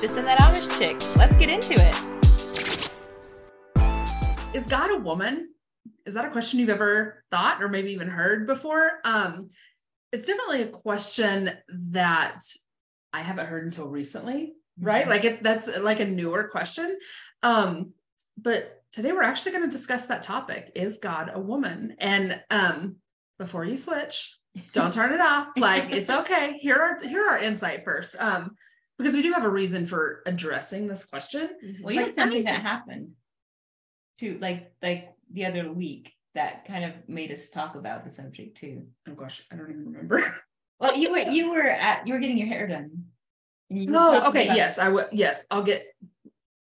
just in that Amish chick. Let's get into it. Is God a woman? Is that a question you've ever thought or maybe even heard before? Um, it's definitely a question that I haven't heard until recently, right? Mhm. Like if that's like a newer question. Um, but today we're actually going to discuss that topic. Is God a woman? And um, before you switch, don't turn it off. Like it's okay. Here are here are our insight first. Um, because we do have a reason for addressing this question. Well, you Like, had something that happened too, like like the other week that kind of made us talk about the subject too. Oh gosh, I don't even remember. Well, you were you were at you were getting your hair done. And you were Oh, okay. about- Yes, I would. Yes, I'll get.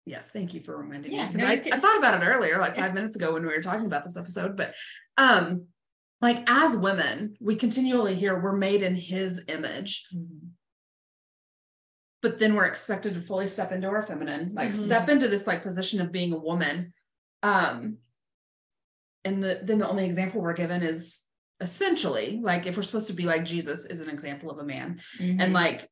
Yes, thank you for reminding Yeah, me because no, I. I thought about it earlier, like five minutes ago when we were talking about this episode. But, um, like as women, we continually hear we're made in His image, Mhm. But then we're expected to fully step into our feminine, like Mhm. step into this like position of being a woman. Um, and the then the only example we're given is essentially like if we're supposed to be like Jesus is an example of a man Mhm. and like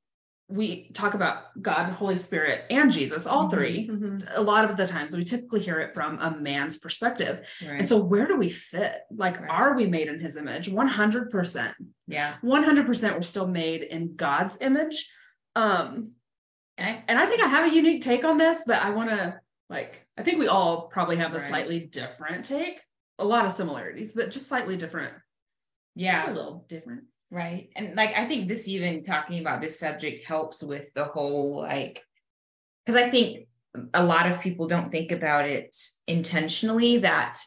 we talk about God, Holy Spirit, and Jesus, all Mhm. three. A lot of the times we typically hear it from a man's perspective. Right. And so where do we fit? Like, Right. are we made in his image? 100%. yeah. 100% we're still made in God's image. Um, And I, and I think I have a unique take on this, but I want to like, I think we all probably have a Right. slightly different take. A lot of similarities, but just slightly different. yeah. Just a little different. Right. And like I think this even talking about this subject helps with the whole like because I think a lot of people don't think about it intentionally that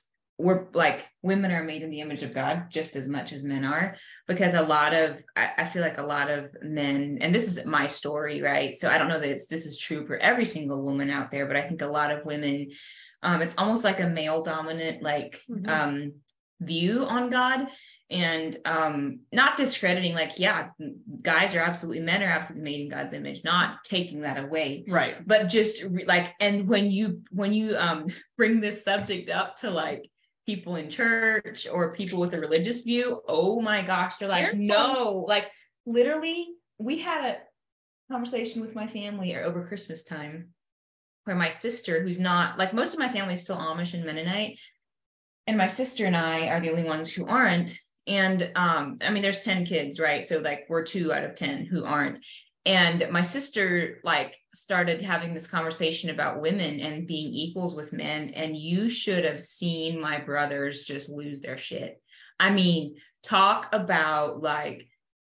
we're like women are made in the image of God just as much as men are because a lot of I, I feel like a lot of men and this is my story right so I don't know that it's this is true for every single woman out there but I think a lot of women um it's almost like a male dominant like Mhm. um view on God and um not discrediting like yeah guys are absolutely men are absolutely made in god's image not taking that away Right. but just re- like and when you when you um bring this subject up to like people in church or people with a religious view oh my gosh they're like Careful. no like literally we had a conversation with my family over christmas time where my sister who's not like most of my family is still amish and mennonite and my sister and i are the only ones who aren't and um i mean there's 10 kids right so like we're two out of 10 who aren't and my sister like started having this conversation about women and being equals with men and you should have seen my brothers just lose their shit. I mean talk about like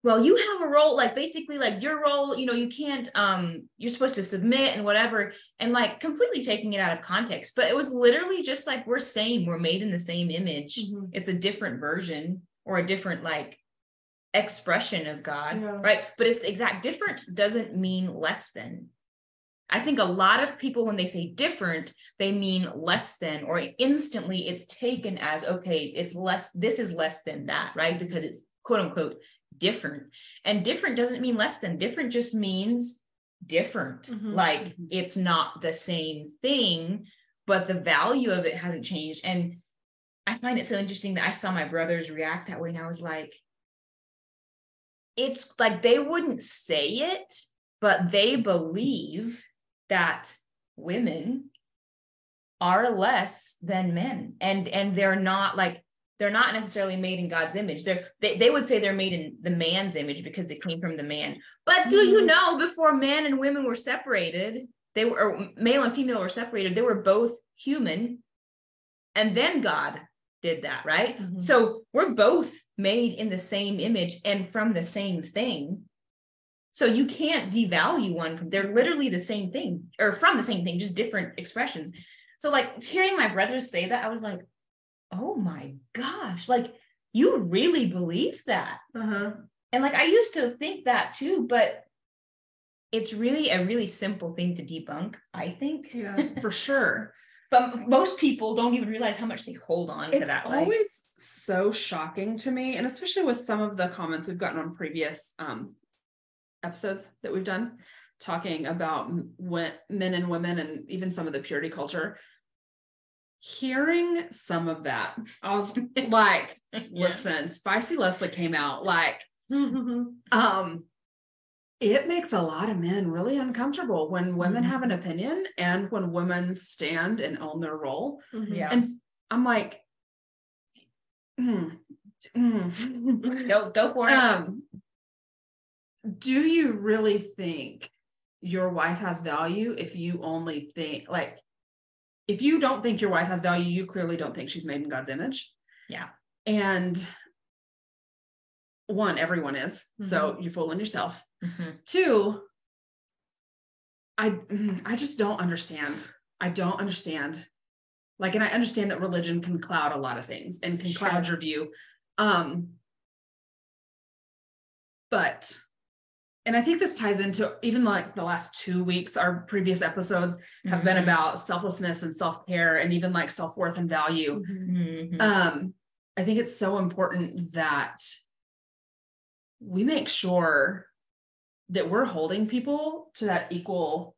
well you have a role like basically like your role you know you can't um you're supposed to submit and whatever and like completely taking it out of context. But it was literally just like we're same we're made in the same image. Mhm. it's a different version or a different like expression of God, Yeah. right? But it's the exact different doesn't mean less than. I think a lot of people, when they say different, they mean less than, or instantly it's taken as okay, it's less, this is less than that, right? Because it's quote unquote different. And different doesn't mean less than, different just means different. Mhm. Like Mhm. it's not the same thing, but the value of it hasn't changed. And I find it so interesting that I saw my brothers react that way. And I was like, it's like they wouldn't say it, but they believe that women are less than men. And and they're not like they're not necessarily made in God's image. They're they, they would say they're made in the man's image because they came from the man. But do you Mhm. know before men and women were separated, they were or male and female were separated, they were both human. And then God did that, right? Mhm. So we're both made in the same image and from the same thing. So you can't devalue one from they're literally the same thing or from the same thing, just different expressions. So like hearing my brothers say that, I was like, oh my gosh, like you really believe that. Uh-huh. And like I used to think that too, but it's really a really simple thing to debunk, I think. Yeah, for sure. But most people don't even realize how much they hold on to It's that. like- always so shocking to me, and especially with some of the comments we've gotten on previous um, episodes that we've done, talking about when, men and women, and even some of the purity culture. Hearing some of that, I was like, Yeah. listen, Spicy Leslie came out like, um, it makes a lot of men really uncomfortable when women have Mm-hmm. an opinion and when women stand and own their role. Mhm. Yeah. And I'm like, mm, mm. Go go for it. um, do you really think your wife has value if you only think like if you don't think your wife has value, you clearly don't think she's made in God's image. Yeah. And one, everyone is. So you're fooling yourself. Mhm. Two, I mm, I just don't understand. I don't understand. Like, and I understand that religion can cloud a lot of things and can cloud your view. Um, but and I think this ties into even like the last two weeks, our previous episodes have been Mhm. about selflessness and self-care and even like self-worth and value Mhm. um i think it's so important that we make sure that we're holding people to that equal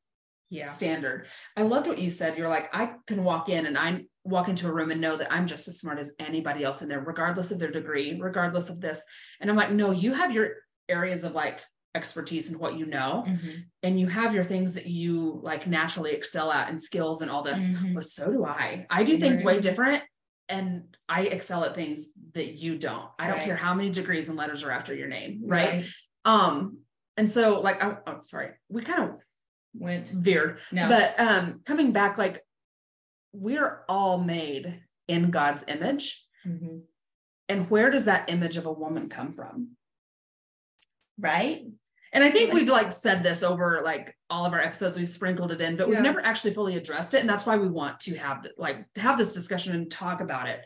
yeah. standard i loved what you said you're like i can walk in and i walk into a room and know that i'm just as smart as anybody else in there regardless of their degree regardless of this and i'm like no you have your areas of like expertise and what you know Mhm. and you have your things that you like naturally excel at and skills and all this Mhm. but so do I. I do things way different and I excel at things that you don't. I don't Right. care how many degrees and letters are after your name, right? Um and so like I, oh sorry, we kind of Went veered. no. But um coming back like we're all made in God's image Mhm. and where does that image of a woman come from? right. And I think we've like said this over like all of our episodes, we've sprinkled it in, but we've Yeah. never actually fully addressed it. And that's why we want to have like have this discussion and talk about it.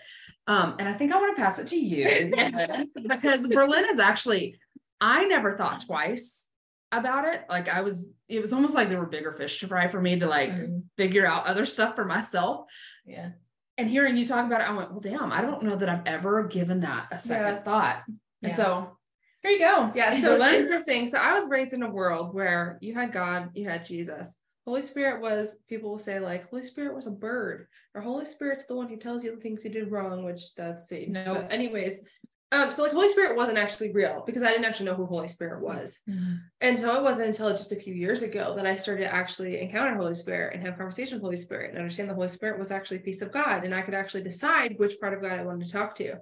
Um, and I think I want to pass it to you because Berlin is actually, I never thought twice about it. Like I was, it was almost like there were bigger fish to fry for me to like Mhm. figure out other stuff for myself. Yeah. And hearing you talk about it, I went, well, damn, I don't know that I've ever given that a second Yeah. thought. And Yeah. so here you go. Yeah, so it's interesting. So I was raised in a world where you had God, you had Jesus. Holy Spirit was, people will say, like, Holy Spirit was a bird, or Holy Spirit's the one who tells you the things you did wrong, which that's Satan. No. But anyways, um, so like Holy Spirit wasn't actually real because I didn't actually know who Holy Spirit was. Mhm. And so it wasn't until just a few years ago that I started to actually encounter Holy Spirit and have conversation with Holy Spirit and understand the Holy Spirit was actually a piece of God. And I could actually decide which part of God I wanted to talk to.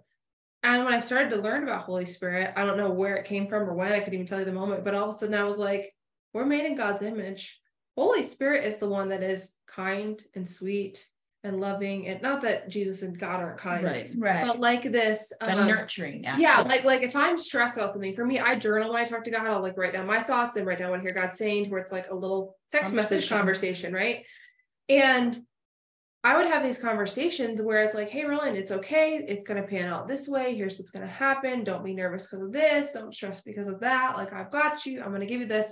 And when I started to learn about Holy Spirit, I don't know where it came from or when I could even tell you the moment, but all of a sudden I was like, we're made in God's image. Holy Spirit is the one that is kind and sweet and loving. And not that Jesus and God aren't kind, Right. Right. but like this. the um, nurturing. yeah like like if i'm stressed about something for me i journal when i talk to god i'll like write down my thoughts and write down what I hear god saying where it's like a little text message Conversation. conversation right and i would have these conversations where it's like hey Berlin it's okay it's going to pan out this way here's what's going to happen don't be nervous because of this don't stress because of that like i've got you i'm going to give you this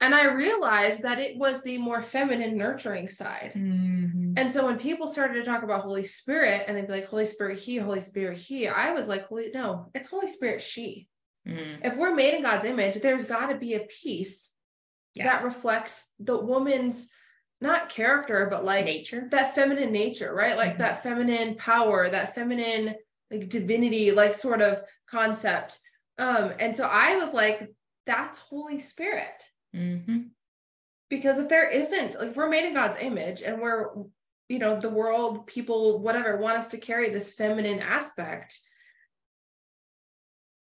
and i realized that it was the more feminine nurturing side Mhm. and so when people started to talk about Holy Spirit and they'd be like, Holy Spirit, He, Holy Spirit, He, I was like, Holy, no, it's Holy Spirit, she. Mhm. If we're made in God's image, there's got to be a piece Yeah. that reflects the woman's not character, but like nature. that feminine nature, right? Like Mhm. that feminine power, that feminine like divinity, like sort of concept. Um, and so I was like, that's Holy Spirit Mhm. because if there isn't like we're made in god's image and we're you know the world people whatever want us to carry this feminine aspect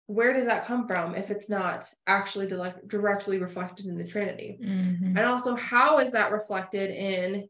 where does that come from if it's not actually direct, directly reflected in the trinity Mhm. and also how is that reflected in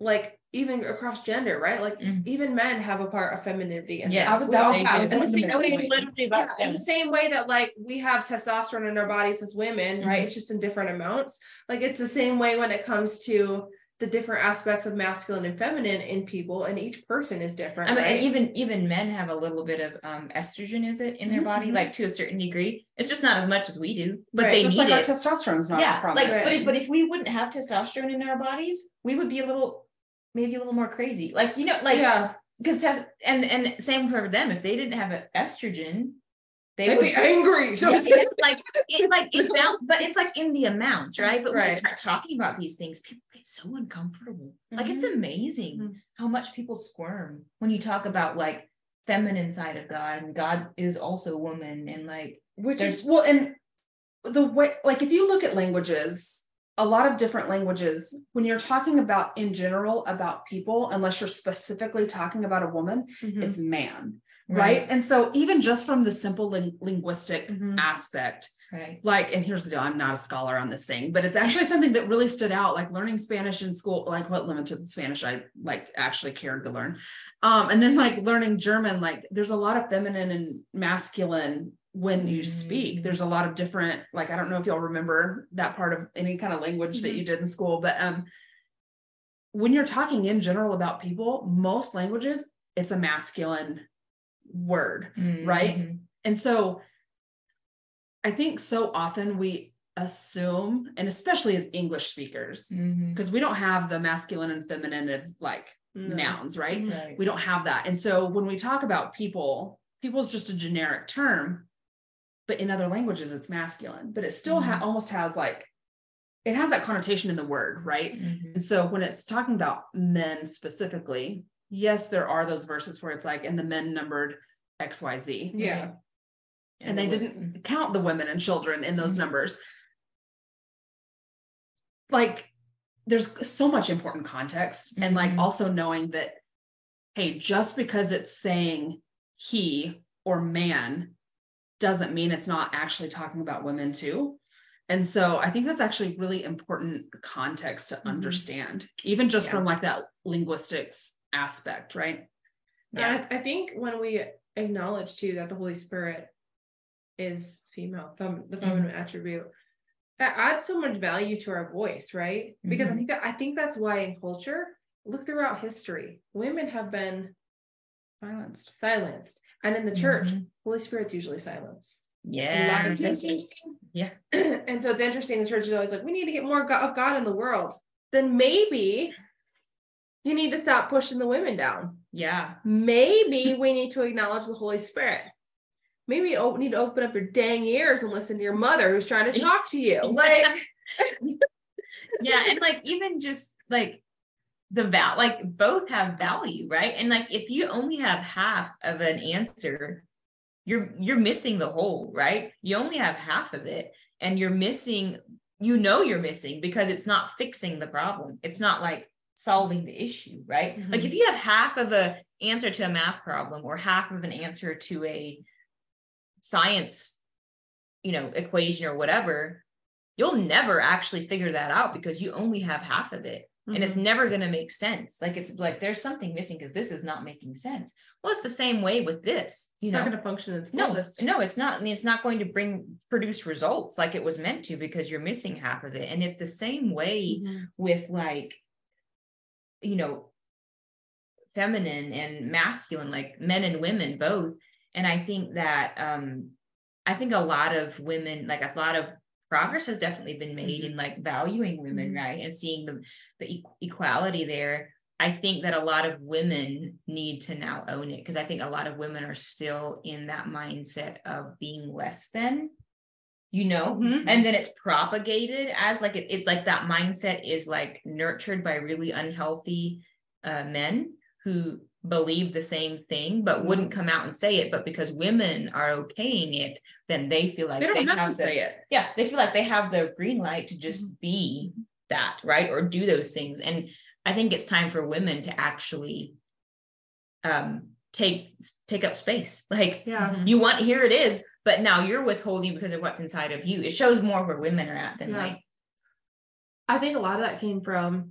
like even across gender right like Mhm. even men have a part of femininity and Yes, was- that was- they I was And the same- to I was make literally yeah, in the same way that like we have testosterone in our bodies as women, right? Mhm. It's just in different amounts. Like it's the same way when it comes to the different aspects of masculine and feminine in people, and each person is different. I mean, and even even men have a little bit of um estrogen, is it, in their Mhm, body, mhm. like to a certain degree. It's just not as much as we do, but Right, they Just need like our it. testosterone's not yeah, a like problem. but if, but if we wouldn't have testosterone in our bodies, we would be a little maybe a little more crazy. Like you know, like yeah, because test and and same for them. If they didn't have estrogen, they they'd be angry. Yeah, it's like it's like about, but it's like in the amounts, right? But when Right. you start talking about these things, people get so uncomfortable. Like it's Mhm. amazing Mhm. how much people squirm when you talk about like feminine side of God and God is also woman and like Which is well, and the way like if you look at languages a lot of different languages when you're talking about in general about people unless you're specifically talking about a woman Mhm. it's man right. and so even just from the simple ling- linguistic Mhm. aspect right. like and here's the deal i'm not a scholar on this thing but it's actually something that really stood out like learning spanish in school like what limited spanish i like actually cared to learn um and then like learning german like there's a lot of feminine and masculine when you speak Mhm. there's a lot of different like i don't know if y'all remember that part of any kind of language that Mhm. you did in school but um when you're talking in general about people most languages it's a masculine word Right? Mhm. and so I think so often we assume, and especially as English speakers, because we don't have the masculine and feminine of like No. nouns, right? Right. We don't have that. And so when we talk about people, people is just a generic term, but in other languages it's masculine, but it still ha- almost has like, it has that connotation in the word, right? Mhm. And so when it's talking about men specifically, yes, there are those verses where it's like, and the men numbered XYZ. Yeah. And they didn't count the women and children in those Mhm. numbers. Like, there's so much important context, and like Mhm. also knowing that, hey, just because it's saying he or man doesn't mean it's not actually talking about women too. And so I think that's actually really important context to Mhm. understand, even just Yeah. from like that linguistics aspect, right? Yeah. I, I think when we acknowledge too that the Holy Spirit is female, fem, the feminine attribute, that adds so much value to our voice, right? Because I Mhm. think that I think that's why in culture, look throughout history, women have been Silenced. silenced, and in the church, Mhm. Holy Spirit's usually silenced. A lot Yeah. of. Yeah. and so it's interesting. The church is always like, we need to get more of God in the world. Then maybe you need to stop pushing the women down. Yeah. maybe we need to acknowledge the Holy Spirit. Maybe you need to open up your dang ears and listen to your mother who's trying to talk to you. Like, yeah and like even just like the val like both have value right and like if you only have half of an answer you're you're missing the whole right you only have half of it and you're missing you know you're missing because it's not fixing the problem it's not like solving the issue right? Like if you have half of a answer to a math problem or half of an answer to a science you know equation or whatever you'll never actually figure that out because you only have half of it. And it's never going to make sense. Like it's like there's something missing because this is not making sense. Well it's the same way with this it's not going to function in no no it's not it's not going to bring produce results like it was meant to because you're missing half of it. And it's the same way Mhm. with like you know feminine and masculine like men and women both. And i think that um i think a lot of women like a lot of progress has definitely been made in like valuing women Mhm. right and seeing the the e- equality there. I think that a lot of women need to now own it because i think a lot of women are still in that mindset of being less than you know? Mhm. and then it's propagated as like it, it's like that mindset is like nurtured by really unhealthy uh, men who believe the same thing but wouldn't come out and say it. But because women are okaying it then they feel like They don't have to the- say it. yeah they feel like they have the green light to just be that right? Or do those things. And i think it's time for women to actually um take take up space. Like Yeah. You want here it is but now you're withholding because of what's inside of you it shows more where women are at than Yeah. like I think a lot of that came from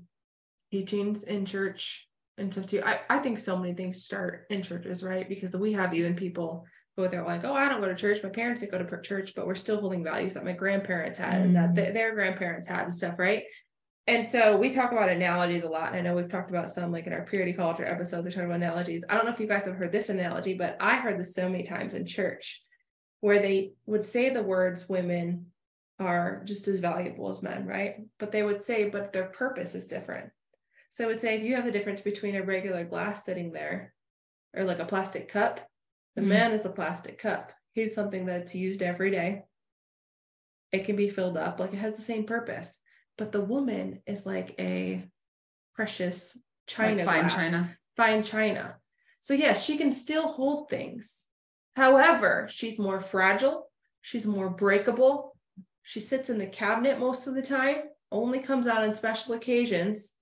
teachings in church and stuff too. I, I think so many things start in churches, right? Because we have even people who they're like, oh, I don't go to church. My parents didn't go to church, but we're still holding values that my grandparents had and that Mm. th- their grandparents had and stuff, right? And so we talk about analogies a lot. And I know we've talked about some like in our purity culture episodes, we talk about analogies. I don't know if you guys have heard this analogy, but I heard this so many times in church where they would say the words women are just as valuable as men, right? But they would say, but their purpose is different. So I would say if you have the difference between a regular glass sitting there or like a plastic cup, the Mhm. man is the plastic cup. He's something that's used every day. It can be filled up, like it has the same purpose. But the woman is like a precious china Like fine glass, china. fine china. So yes, she can still hold things. However, she's more fragile, she's more breakable, She sits in the cabinet most of the time, only comes out on special occasions.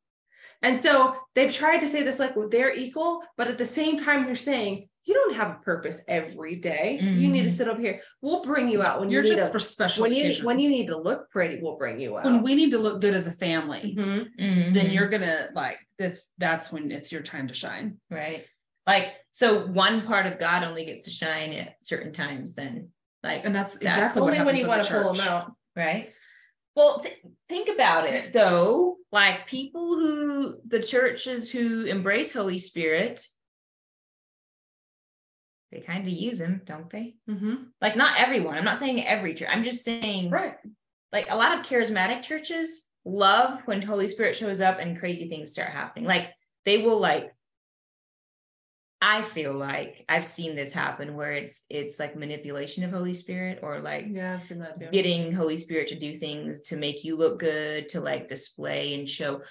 And so they've tried to say this like well, they're equal, but at the same time, they're saying you don't have a purpose every day. You need to Mhm. sit up here. We'll bring you out when You're you need just a- for special when you occasions. when you need to look pretty. We'll bring you out. when we need to look good as a family, Mhm. then Mhm. you're gonna like that's that's when it's your time to shine. right. Like, so one part of God only gets to shine at certain times, then, like, And that's That's exactly only when you want to pull them out. right? Well, th- think about it though. Like people who the churches who embrace Holy Spirit, they kind of use him, don't they? Mhm. Like not everyone. I'm not saying every church. I'm just saying Right. like a lot of charismatic churches love when Holy Spirit shows up and crazy things start happening. Like they will like I feel like I've seen this happen where it's it's like manipulation of Holy Spirit or like Yeah, I've seen that too. getting Holy Spirit to do things to make you look good, to like display and show.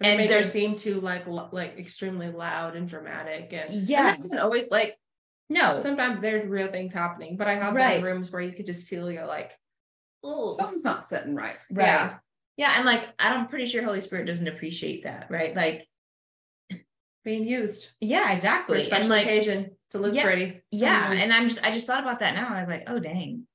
and and make it there's- seem too like lo- like extremely loud and dramatic and Yeah. and it doesn't always like No, sometimes there's real things happening but i have been Right. rooms where you could just feel you're like oh Something's not sitting right. right. yeah. Yeah. And like I'm pretty sure Holy Spirit doesn't appreciate that, right? Like, being used yeah, for a exactly. special And like, occasion to look Yeah. pretty yeah. And I'm just I just thought about that now. I was like, oh dang.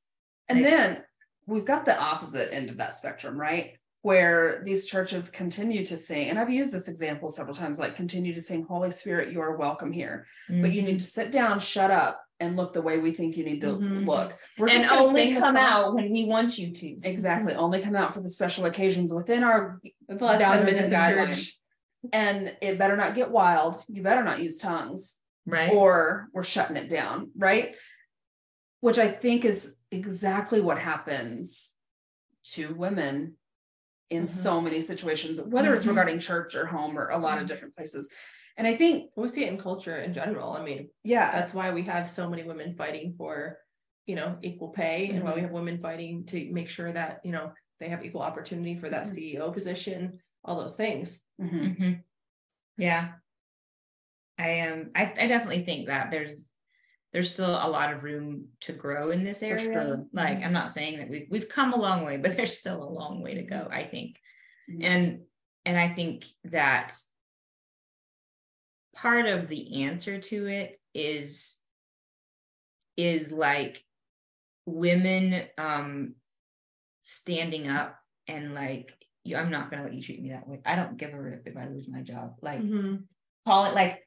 And Like- then we've got the opposite end of that spectrum, right? Where these churches continue to sing, and I've used this example several times, like continue to sing, Holy Spirit, you are welcome here. But you need to sit down, shut up, and look the way we think you need to Mhm. look. We're and just only come song- out when we want you to. Exactly. Only come out for the special occasions within our the last 10 boundaries minutes and guidelines. And it better not get wild. You better not use tongues. Right. or we're shutting it down, right? Which I think is exactly what happens to women in Mhm. so many situations, whether it's Mhm. regarding church or home or a lot Mhm. of different places. And I think, we see it in culture in general i mean yeah, that's why we have so many women fighting for you know equal pay and why we have women fighting to make sure that you know they have equal opportunity for that Mhm. ceo position all those things Mhm. Mhm. Yeah. I am I, I definitely think that there's there's still a lot of room to grow in this area. sure. Like Mhm. I'm not saying that we've we've come a long way, but there's still a long way to go, I think. Mhm. And and I think that part of the answer to it is is like women um standing up and like you, I'm not gonna let you treat me that way. I don't give a rip if I lose my job. Like Mhm. call it like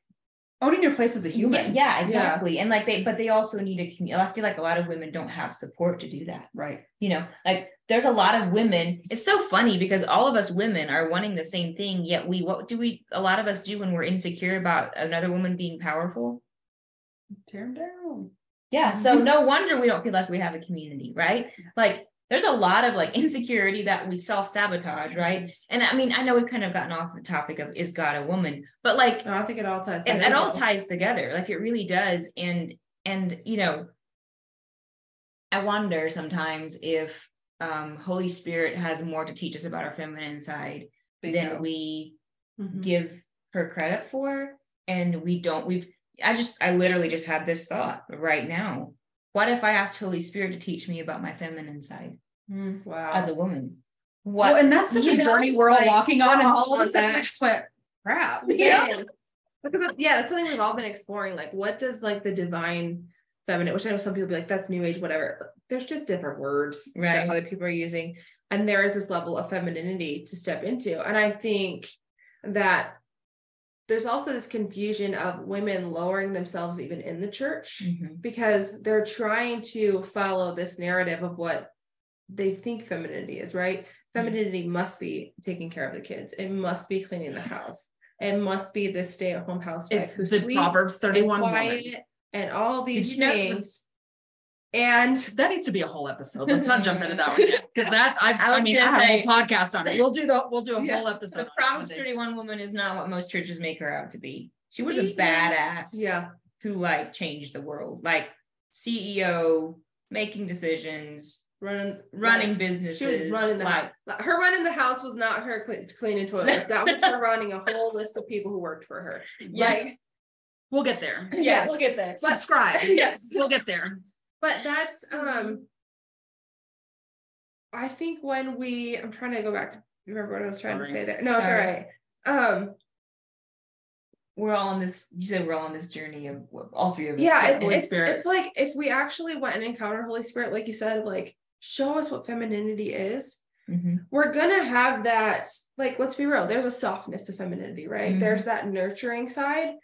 owning your place as a human, yeah, yeah, exactly. And like they, but they also need a community. I feel like a lot of women don't have support to do that. right? You know, like there's a lot of women. It's so funny because all of us women are wanting the same thing, yet we what do we a lot of us do when we're insecure about another woman being powerful? Tear them down. Yeah. So no wonder we don't feel like we have a community, right? Like there's a lot of like insecurity that we self-sabotage, right? And I mean, I know we've kind of gotten off the topic of is God a woman, but like No, i think it all ties it, it all ties together like it really does and and you know i wonder sometimes if um holy spirit has more to teach us about our feminine side Bingo. than we Mhm. give her credit for and we don't we've i just i literally just had this thought right now what if i asked holy spirit to teach me about my feminine side Mm, wow as a woman what Well, and that's such a know, journey we're all like, walking on, and all all of a sudden I that. just went, crap. yeah. Because yeah, that's something we've all been exploring. Like, what does like the divine feminine, which I know some people be like, that's new age, whatever. There's just different words Right. that other people are using. And there is this level of femininity to step into. And I think that there's also this confusion of women lowering themselves even in the church Mhm. because they're trying to follow this narrative of what they think femininity is, right? Femininity must be taking care of the kids. It must be cleaning the house. It must be the stay-at-home housewife It's who's the sweet Proverbs and 31 woman. quiet and all these things. And That needs to be a whole episode. Let's not jump into that one yet. Because that I, I I, mean I have say- a whole podcast on it. We'll do the we'll do a Yeah. whole episode. the Proverbs 31 woman is not what most churches make her out to be. She was a badass. yeah, who like changed the world, like CEO, making decisions, running running like, businesses. She was running the like, house. Her running the house was not her cleaning toilets. That was her running a whole list of people who worked for her. Yeah. Like, We'll get there. yes, we'll get there. Subscribe. Yes. We'll get there. But that's um I think when we, I'm trying to go back to remember what I was trying Sorry. to say there. No, it's all right. Um, We're all on this. You said we're all on this journey of all three of us. yeah, So- it- Holy it's, it's like if we actually went and encountered Holy Spirit, like you said, like show us what femininity is. Mhm. We're gonna have that, like, let's be real, there's a softness to femininity, right? Mhm. There's that nurturing side.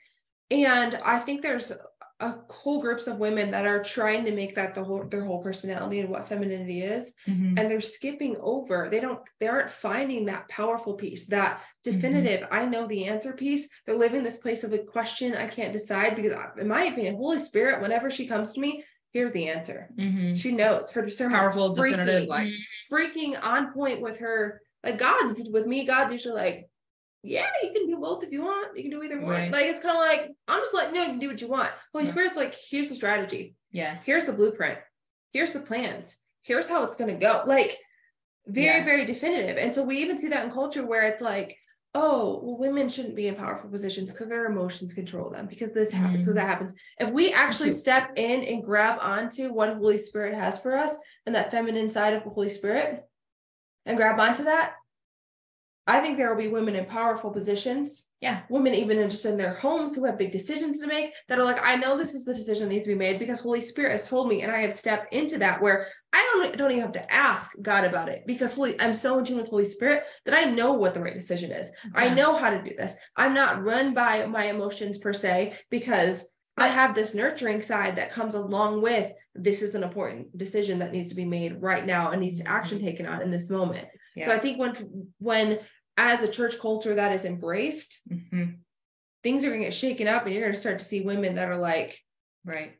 And I think there's a whole groups of women that are trying to make that the whole their whole personality and what femininity is. Mhm. and they're skipping over they don't they aren't finding that powerful piece that Mm-hmm. definitive i know the answer piece they're living this place of a question i can't decide because in my opinion holy spirit whenever she comes to me here's the answer Mhm. she knows her discernment Powerful, definitive, freaking, like freaking on point with her like god's with me god's usually like yeah you can do both if you want. You can do either one. Right. like it's kind of like i'm just letting you know you can do what you want. Holy Yeah. spirit's like here's the strategy. Yeah. here's the blueprint. Here's the plans. Here's how it's going to go. Like very Yeah. very definitive. And so we even see that in culture where it's like oh well women shouldn't be in powerful positions because their emotions control them because this happens so mm-hmm. that happens. If we actually step in and grab onto what holy spirit has for us and that feminine side of the holy spirit and grab onto that I think there will be women in powerful positions. Yeah. Women even in just in their homes who have big decisions to make that are like, I know this is the decision that needs to be made because Holy Spirit has told me, and I have stepped into that where I don't don't even have to ask God about it because Holy I'm so in tune with Holy Spirit that I know what the right decision is. I know how to do this. I'm not run by my emotions per se because I have this nurturing side that comes along with this is an important decision that needs to be made right now and needs action mm-hmm. taken on in this moment. So I Yeah. think when when as a church culture that is embraced, Mhm. things are gonna get shaken up and you're gonna start to see women that are like Right.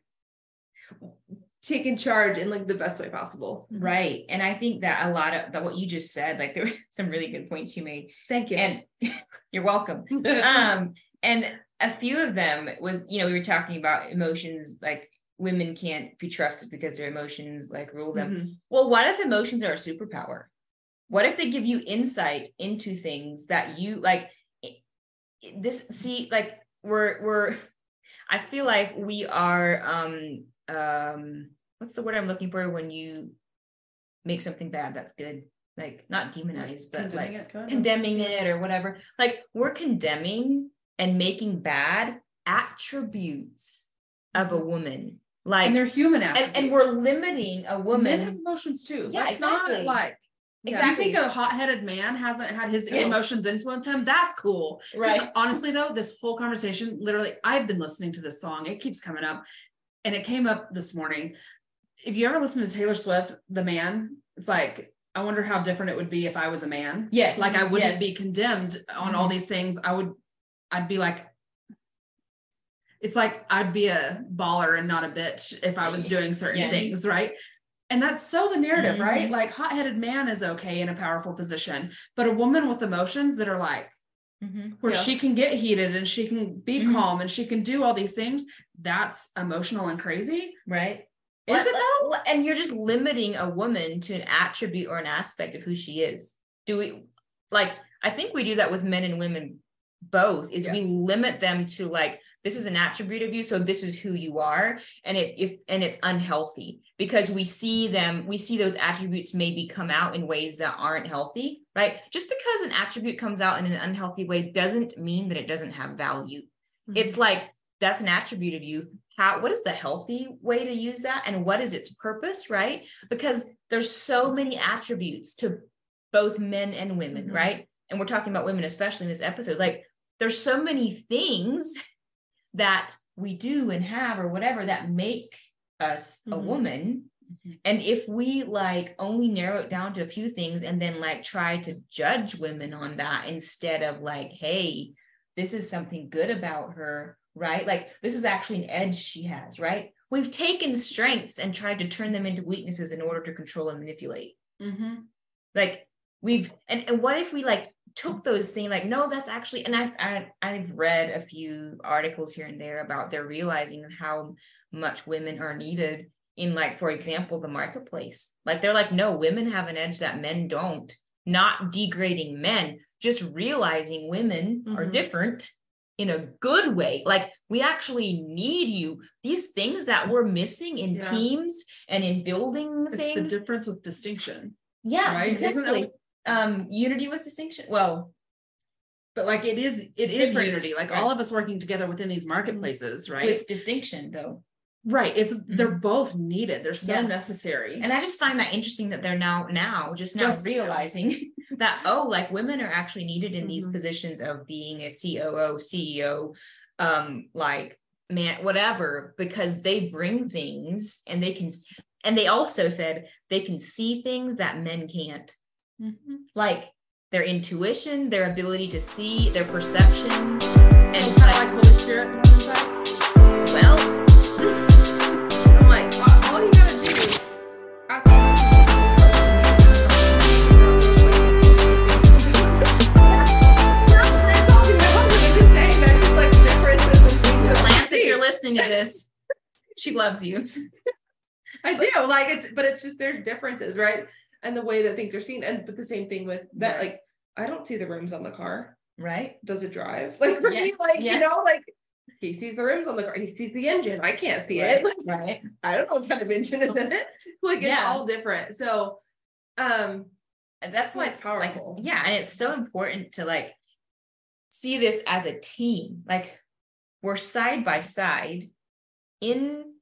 taking charge in like the best way possible. Right. And I think that a lot of that what you just said, like there were some really good points you made. Thank you. And you're welcome. um and a few of them was you know we were talking about emotions like women can't be trusted because their emotions like rule them Mhm. well what if emotions are a superpower what if they give you insight into things that you like this see like we're we're i feel like we are um um what's the word i'm looking for when you make something bad that's good like not demonize but like Condemning it, condemning it or whatever. Like we're condemning and making bad attributes of a woman. Like and they're human and, attributes. and we're limiting a woman men have emotions too. Yeah, That's not exactly. like Yeah. if you think a hot-headed man hasn't had his Yeah. emotions influence him, that's cool. Right. Honestly, though, this whole conversation, literally, I've been listening to this song. It keeps coming up, and it came up this morning. If you ever listen to Taylor Swift, "The Man," it's like I wonder how different it would be if I was a man. Yes. Like I wouldn't yes. be condemned on all Mhm. these things. I would, I'd be like. It's like I'd be a baller and not a bitch if I was doing certain Yeah. things, right? And that's so the narrative, right? Mhm. Like hot-headed man is okay in a powerful position, but a woman with emotions that are like Mhm. where Yeah. she can get heated and she can be Mhm. calm and she can do all these things, that's emotional and crazy. Right. Is it though? And you're just limiting a woman to an attribute or an aspect of who she is. Do we like I think we do that with men and women both is we limit them to like this is an attribute of you so this is who you are. And it if and it's unhealthy because we see them we see those attributes maybe come out in ways that aren't healthy right? Just because an attribute comes out in an unhealthy way doesn't mean that it doesn't have value. It's like that's an attribute of you. How what is the healthy way to use that? And what is its purpose right? Because there's so many attributes to both men and women Mhm. right? And we're talking about women especially in this episode. Like there's so many things that we do and have or whatever that make us a Mhm. woman Mhm. and if we like only narrow it down to a few things and then like try to judge women on that instead of like, hey, this is something good about her, right? Like this is actually an edge she has, right? We've taken strengths and tried to turn them into weaknesses in order to control and manipulate. Mm-hmm. Like we've and, and what if we like took those things like no that's actually and I've I, I've read a few articles here and there about they're realizing how much women are needed in like for example the marketplace like they're like no women have an edge that men don't not degrading men just realizing women are Mhm. different in a good way like we actually need you these things that we're missing in Yeah. teams and in building It's things the difference with distinction. Yeah, Right? Exactly. Um, unity with distinction. Well, But like it is, it is unity. Like right. all of us working together within these marketplaces, right? with distinction though. right. It's they're both needed. They're so Yeah. necessary. And I just find that interesting that they're now now just now Just- realizing that oh, like women are actually needed in these Mhm. positions of being a COO, CEO, um, like man, whatever, because they bring things and they can and they also said they can see things that men can't. Mhm. Like their intuition, their ability to see, their perception. And kind of like Holy Spirit on the side. well, I'm like, all, all you gotta do is ask. That's you know. I'm just saying there's just like differences and things that I Lance, if see. you're listening to this, she loves you. I do like it's, but it's just there's differences, right? And the way that things are seen, and but the same thing with that. Right. Like, I don't see the rims on the car. Right? Does it drive? Like for Yeah, me, like yeah. you know, like he sees the rims on the car. He sees the engine. I can't see it. Like, Right. I don't know what kind of engine is in it. Like it's Yeah. all different. So, um, And that's why It's it's powerful. Like, yeah, and it's so important to like see this as a team. Like we're side by side in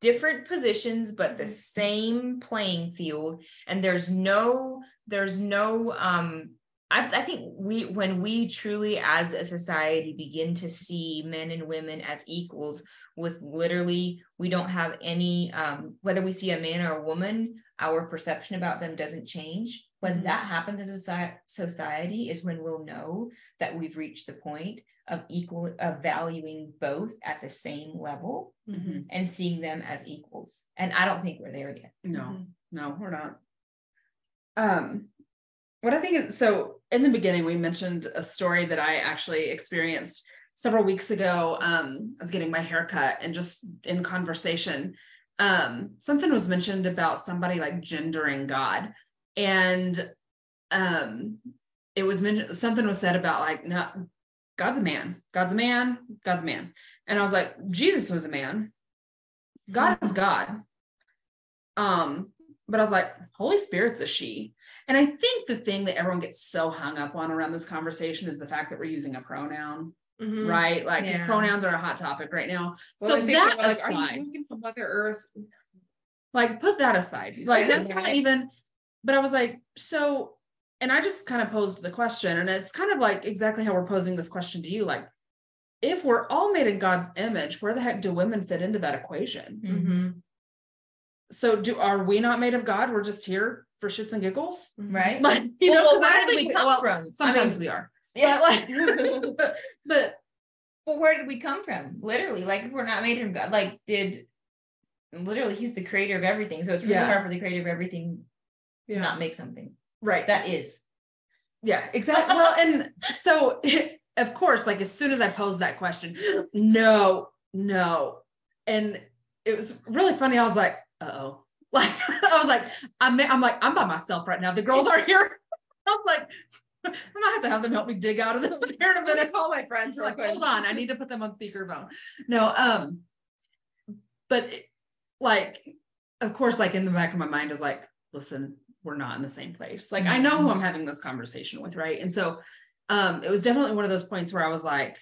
different positions, but the same playing field. And there's no, there's no um I, I think we when we truly as a society begin to see men and women as equals with literally we don't have any um whether we see a man or a woman our perception about them doesn't change when Mhm. that happens as a society is when we'll know that we've reached the point of equal of valuing both at the same level Mhm. and seeing them as equals and i don't think we're there yet No, Mhm. no, we're not. Um, what I think is so in the beginning, we mentioned a story that I actually experienced several weeks ago. Um, I was getting my hair cut and just in conversation, um, something was mentioned about somebody like gendering God. And um it was mentioned something was said about like no God's a man, God's a man, God's a man. And I was like, Jesus was a man, God is God. Um, but I was like, Holy Spirit's a she. And I think the thing that everyone gets so hung up on around this conversation is the fact that we're using a pronoun, mhm. right? Like, 'cause Yeah. pronouns are a hot topic right now. Well, so that like, aside, from Mother Earth? like, put that aside. Like, that's not even. But I was like, so, and I just kind of posed the question, and it's kind of like exactly how we're posing this question to you, like. If we're all made in God's image, where the heck do women fit into that equation? Mm-hmm. So do are we not made of God? We're just here for shits and giggles? right Like, you well, know, well, where did we come well, from Sometimes I mean, we are. Yeah But like but Well, where did we come from? Literally, like if we're not made from God, like did literally he's the creator of everything. So it's really Yeah. hard for the creator of everything to Yeah. not make something right. that is. yeah, exactly. Well, and so of course, like as soon as I posed that question, no, no. And it was really funny. I was like, uh-oh. Like I was like, I'm I'm like, I'm by myself right now. The girls are here. I was like, I might have to have them help me dig out of this here in a I'm gonna minute. call my friends really like, quick. hold on, I need to put them on speakerphone. No, um, but it- like, of course, like in the back of my mind is like, listen, we're not in the same place. Like, I know who I'm having this conversation with, right? And so, um, it was definitely one of those points where I was like,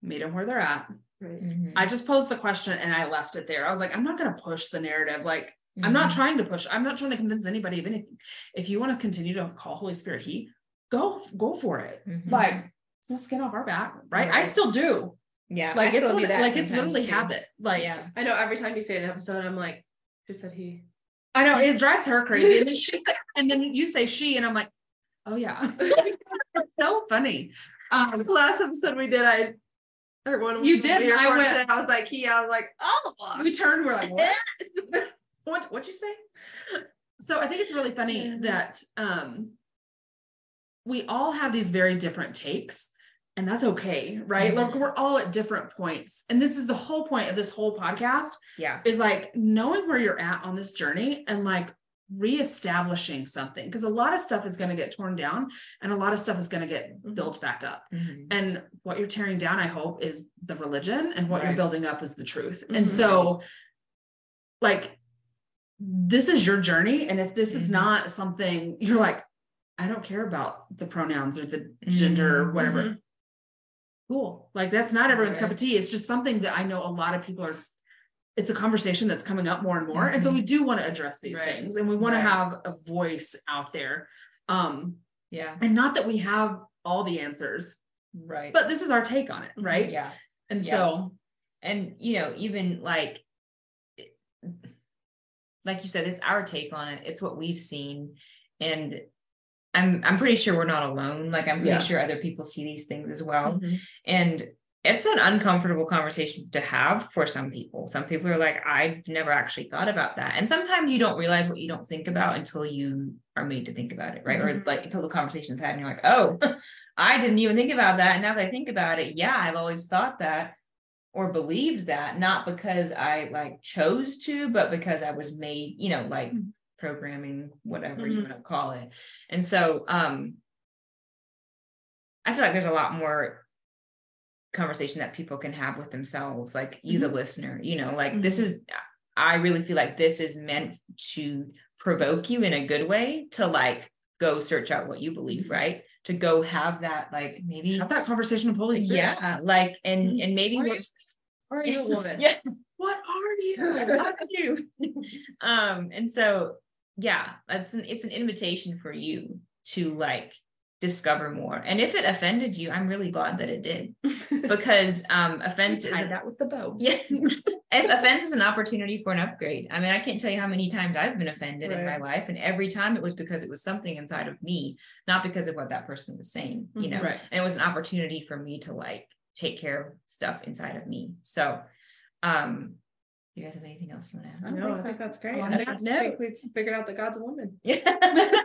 meet them where they're at. Right. Mhm. I just posed the question and I left it there. I was like, I'm not going to push the narrative. Like, I'm not Mhm. trying to push. I'm not trying to convince anybody of anything. If you want to continue to call Holy Spirit He, go go for it. Mhm. Like, it's no skin off our back, right? I still do yeah, like I it's still what- do that like it's sometimes, literally too. habit like yeah, I know every time you say an episode, I'm like, just said he. i know it drives her crazy and then she and then you say she and i'm like oh yeah it's so funny um The last episode we did, I or when You did, we I went- it, I was like he. I was like, oh, we turned we're like what what what'd you say so i think it's really funny Yeah. that um we all have these very different takes and that's okay right like Mhm. we're all at different points and this is the whole point of this whole podcast yeah, is like knowing where you're at on this journey and like reestablishing something because a lot of stuff is going to get torn down and a lot of stuff is going to get Mhm. built back up Mhm. and what you're tearing down i hope is the religion and what you're building up is the truth and so like this is your journey. And if this is Mhm. not something you're like, I don't care about the pronouns or the gender or Mhm. whatever. Cool. Like that's not everyone's cup of tea. It's just something that I know a lot of people are. It's a conversation that's coming up more and more. And so we do want to address these Right. things and we want Right. to have a voice out there. Um, Yeah. and not that we have all the answers, Right. but this is our take on it, right? Yeah. And Yeah. so and you know even like like you said it's our take on it it's what we've seen and i'm i'm pretty sure we're not alone like i'm pretty Yeah. sure other people see these things as well Mhm. and it's an uncomfortable conversation to have for some people some people are like i've never actually thought about that and sometimes you don't realize what you don't think about until you are made to think about it right or Mhm. like until the conversation's had and you're like oh i didn't even think about that and now that i think about it yeah i've always thought that or believed that not because i like chose to but because i was made you know like Mhm. Programming whatever you Mhm. want to call it and so um i feel like there's a lot more conversation that people can have with themselves like you the listener you know like this is i really feel like this is meant to provoke you in a good way to like go search out what you believe Mhm. right to go have that like maybe have that conversation with Holy Spirit. yeah like and Mhm. and maybe Are what- you- Are you a woman? yeah What are you? how do you um and so yeah that's an it's an invitation for you to like discover more. And if it offended you i'm really glad that it did because um offense is Tied that with the bow. yeah. If offense is an opportunity for an upgrade i mean i can't tell you how many times i've been offended in my life and every time it was because it was something inside of me not because of what that person was saying you know? Right. and it was an opportunity for me to like take care of stuff inside of me. So um you guys have anything else you want to add No, I think that's great. On I that think we've figured out that God's a woman. yeah.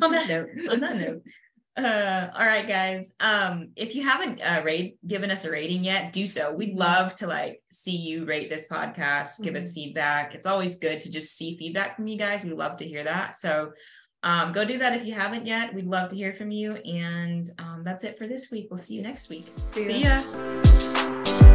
On that note on that note. Uh all right guys. Um if you haven't uh rate given us a rating yet do so. We'd love to like see you rate this podcast give us feedback. It's always good to just see feedback from you guys. We love to hear that. So um go do that if you haven't yet. We'd love to hear from you. And um that's it for this week. We'll see you next week. See see ya. ya